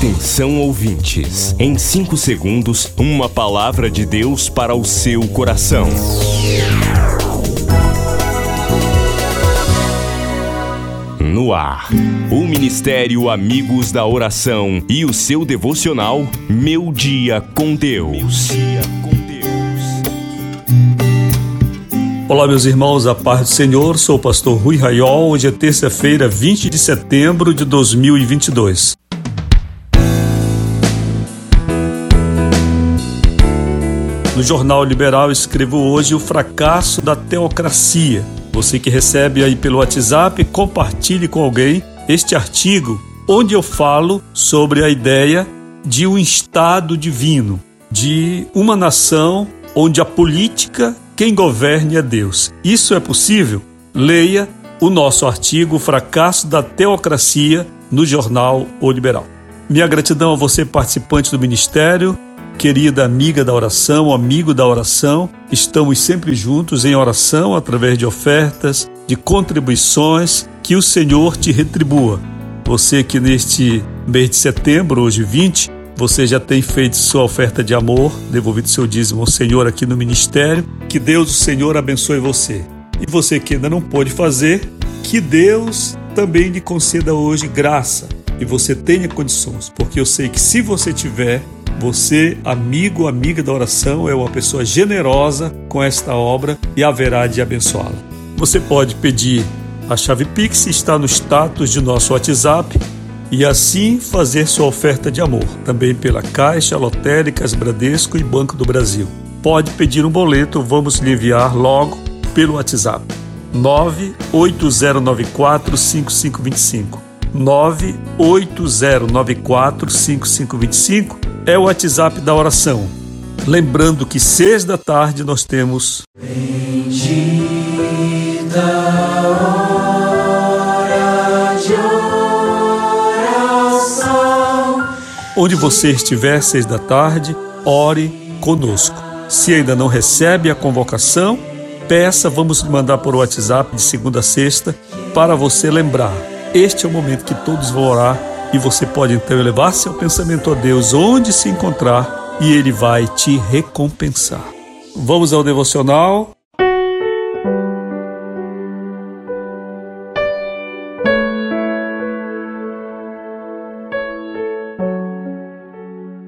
Atenção ouvintes, em 5 segundos, uma palavra de Deus para o seu coração. No ar, o Ministério Amigos da Oração e o seu devocional Meu Dia com Deus. Olá, meus irmãos, a paz do Senhor. Sou o pastor Rui Raiol. Hoje é terça-feira, 20 de setembro de 2022. No Jornal Liberal escrevo hoje o fracasso da teocracia. Você que recebe aí pelo WhatsApp, compartilhe com alguém este artigo onde eu falo sobre a ideia de um Estado divino, de uma nação onde a política, quem governe é Deus. Isso é possível? Leia o nosso artigo Fracasso da Teocracia no jornal O Liberal. Minha gratidão a você, participante do ministério, querida amiga da oração, amigo da oração, estamos sempre juntos em oração através de ofertas, de contribuições, que o Senhor te retribua. Você que neste mês de setembro, hoje 20, você já tem feito sua oferta de amor, devolvido seu dízimo ao Senhor aqui no ministério. Que Deus, o Senhor, abençoe você. E você que ainda não pôde fazer, que Deus também lhe conceda hoje graça e você tenha condições, porque eu sei que se você tiver, você, amigo, amiga da oração, é uma pessoa generosa com esta obra e haverá de abençoá-la. Você pode pedir a chave Pix, está no status de nosso WhatsApp e assim fazer sua oferta de amor, também pela Caixa, Lotéricas, Bradesco e Banco do Brasil. Pode pedir um boleto, vamos lhe enviar logo pelo WhatsApp. 98094 5525 98094 5525 é o WhatsApp da oração. Lembrando que seis da tarde nós temos. Bendita hora de oração. Onde você estiver, seis da tarde, ore conosco. Se ainda não recebe a convocação, peça, vamos mandar por WhatsApp de segunda a sexta para você lembrar. Este é o momento que todos vão orar e você pode então elevar seu pensamento a Deus onde se encontrar e Ele vai te recompensar. Vamos ao devocional.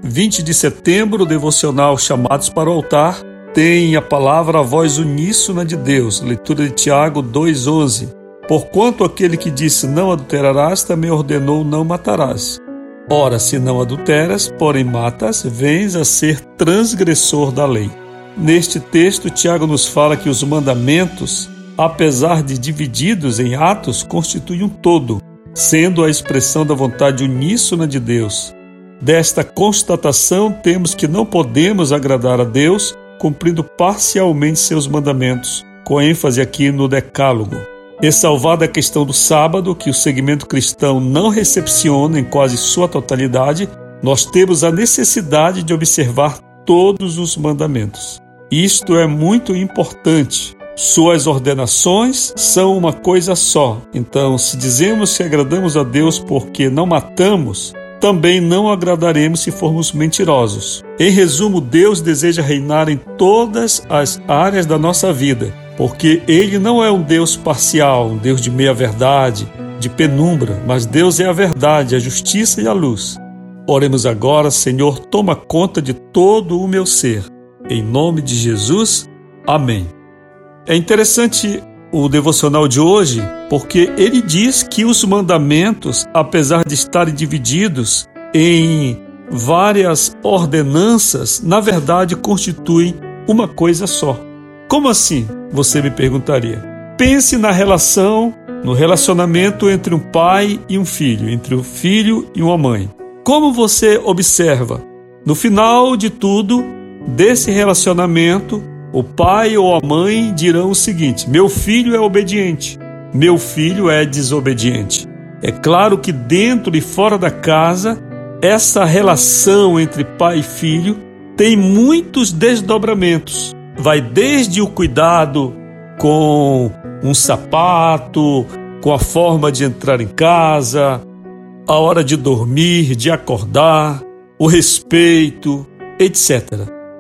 Vinte de setembro, devocional Chamados para o Altar tem a palavra a voz uníssona de Deus. Leitura de Tiago 2:11. Porquanto aquele que disse não adulterarás também ordenou não matarás. Ora, se não adulteras, porém matas, vens a ser transgressor da lei. Neste texto, Tiago nos fala que os mandamentos, apesar de divididos em atos, constituem um todo, sendo a expressão da vontade uníssona de Deus. Desta constatação, temos que não podemos agradar a Deus cumprindo parcialmente seus mandamentos, com ênfase aqui no Decálogo. Ressalvada a questão do sábado, que o segmento cristão não recepciona em quase sua totalidade, nós temos a necessidade de observar todos os mandamentos. Isto é muito importante. Suas ordenações são uma coisa só. Então, se dizemos que agradamos a Deus porque não matamos, também não agradaremos se formos mentirosos. Em resumo, Deus deseja reinar em todas as áreas da nossa vida porque ele não é um Deus parcial, um Deus de meia-verdade, de penumbra, mas Deus é a verdade, a justiça e a luz. Oremos agora, Senhor, toma conta de todo o meu ser. Em nome de Jesus, amém. É interessante o devocional de hoje, porque ele diz que os mandamentos, apesar de estarem divididos em várias ordenanças, na verdade constituem uma coisa só. Como assim? Você me perguntaria. Pense na relação, no relacionamento entre um pai e um filho, entre um filho e uma mãe. Como você observa? No final de tudo, desse relacionamento, o pai ou a mãe dirão o seguinte: meu filho é obediente, meu filho é desobediente. É claro que dentro e fora da casa, essa relação entre pai e filho tem muitos desdobramentos vai desde o cuidado com um sapato, com a forma de entrar em casa, a hora de dormir, de acordar, o respeito, etc.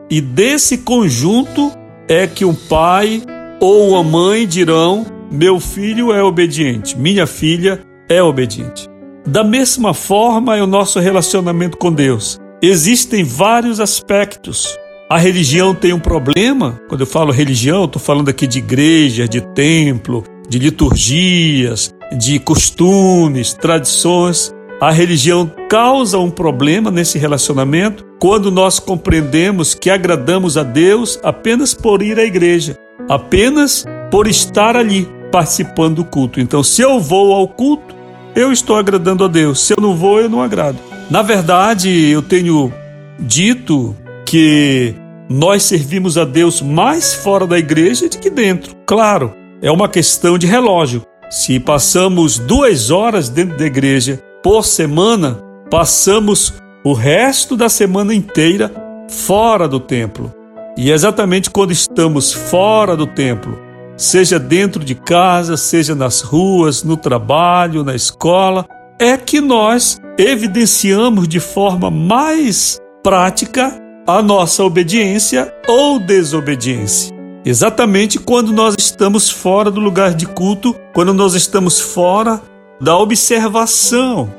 E desse conjunto é que um pai ou uma mãe dirão: meu filho é obediente, minha filha é obediente. Da mesma forma é o nosso relacionamento com Deus. Existem vários aspectos. A religião tem um problema. Quando eu falo religião, estou falando aqui de igreja, de templo, de liturgias, de costumes, tradições. A religião causa um problema nesse relacionamento quando nós compreendemos que agradamos a Deus apenas por ir à igreja, apenas por estar ali participando do culto. Então, se eu vou ao culto, eu estou agradando a Deus. Se eu não vou, eu não agrado. Na verdade, eu tenho dito que nós servimos a Deus mais fora da igreja do que dentro. Claro, é uma questão de relógio. Se passamos duas horas dentro da igreja por semana, passamos o resto da semana inteira fora do templo. E é exatamente quando estamos fora do templo, seja dentro de casa, seja nas ruas, no trabalho, na escola, é que nós evidenciamos de forma mais prática a nossa obediência ou desobediência. Exatamente quando nós estamos fora do lugar de culto, quando nós estamos fora da observação,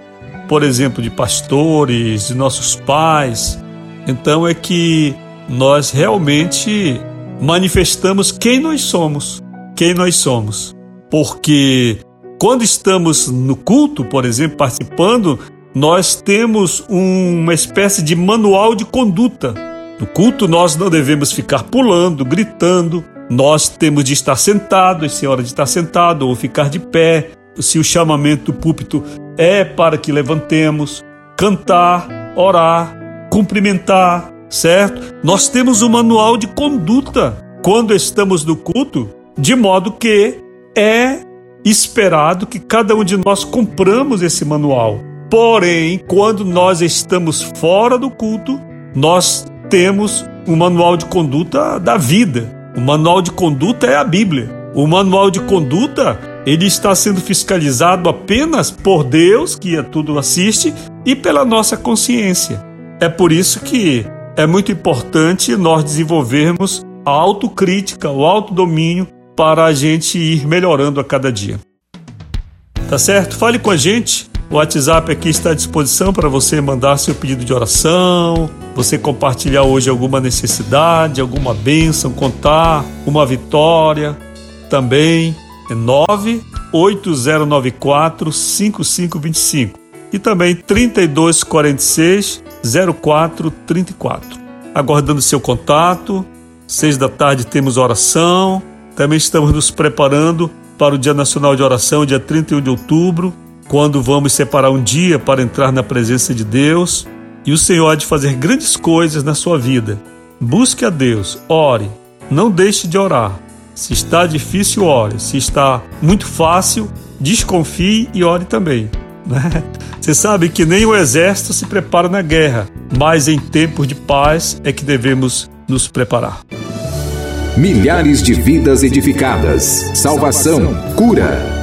por exemplo, de pastores, de nossos pais. Então é que nós realmente manifestamos quem nós somos, quem nós somos. Porque quando estamos no culto, por exemplo, participando, nós temos uma espécie de manual de conduta no culto, nós não devemos ficar pulando, gritando. Nós temos de estar sentado, se é hora de estar sentado, ou ficar de pé. Se o chamamento do púlpito é para que levantemos, cantar, orar, cumprimentar, certo? Nós temos um manual de conduta quando estamos no culto, de modo que é esperado que cada um de nós cumpramos esse manual. Porém, quando nós estamos fora do culto, nós temos um manual de conduta da vida. O manual de conduta é a Bíblia. O manual de conduta ele está sendo fiscalizado apenas por Deus, que a tudo assiste, e pela nossa consciência. É por isso que é muito importante nós desenvolvermos a autocrítica, o autodomínio, para a gente ir melhorando a cada dia. Tá certo? Fale com a gente o WhatsApp aqui está à disposição para você mandar seu pedido de oração, você compartilhar hoje alguma necessidade, alguma bênção, contar uma vitória. Também é 98094 5525 e também 3246 0434. Aguardando seu contato. Seis da tarde temos oração. Também estamos nos preparando para o Dia Nacional de Oração, dia 31 de outubro quando vamos separar um dia para entrar na presença de Deus e o Senhor há de fazer grandes coisas na sua vida. Busque a Deus, ore, não deixe de orar. Se está difícil, ore. Se está muito fácil, desconfie e ore também. Né? Você sabe que nem o exército se prepara na guerra, mas em tempos de paz é que devemos nos preparar. Milhares de vidas edificadas, salvação, cura.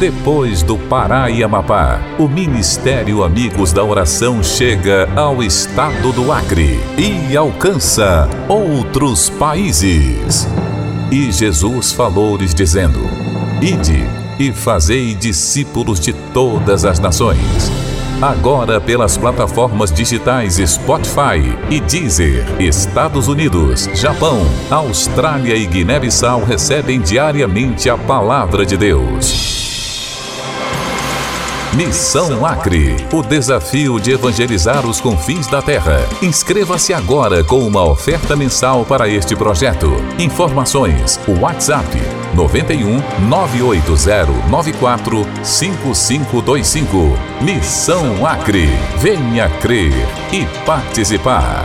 Depois do Pará e Amapá, o Ministério Amigos da Oração chega ao estado do Acre e alcança outros países. E Jesus falou-lhes dizendo: Ide e fazei discípulos de todas as nações. Agora pelas plataformas digitais Spotify e Deezer, Estados Unidos, Japão, Austrália e Guiné-Bissau recebem diariamente a palavra de Deus. Missão Acre. O desafio de evangelizar os confins da terra. Inscreva-se agora com uma oferta mensal para este projeto. Informações: WhatsApp 91 980 94 5525. Missão Acre. Venha crer e participar.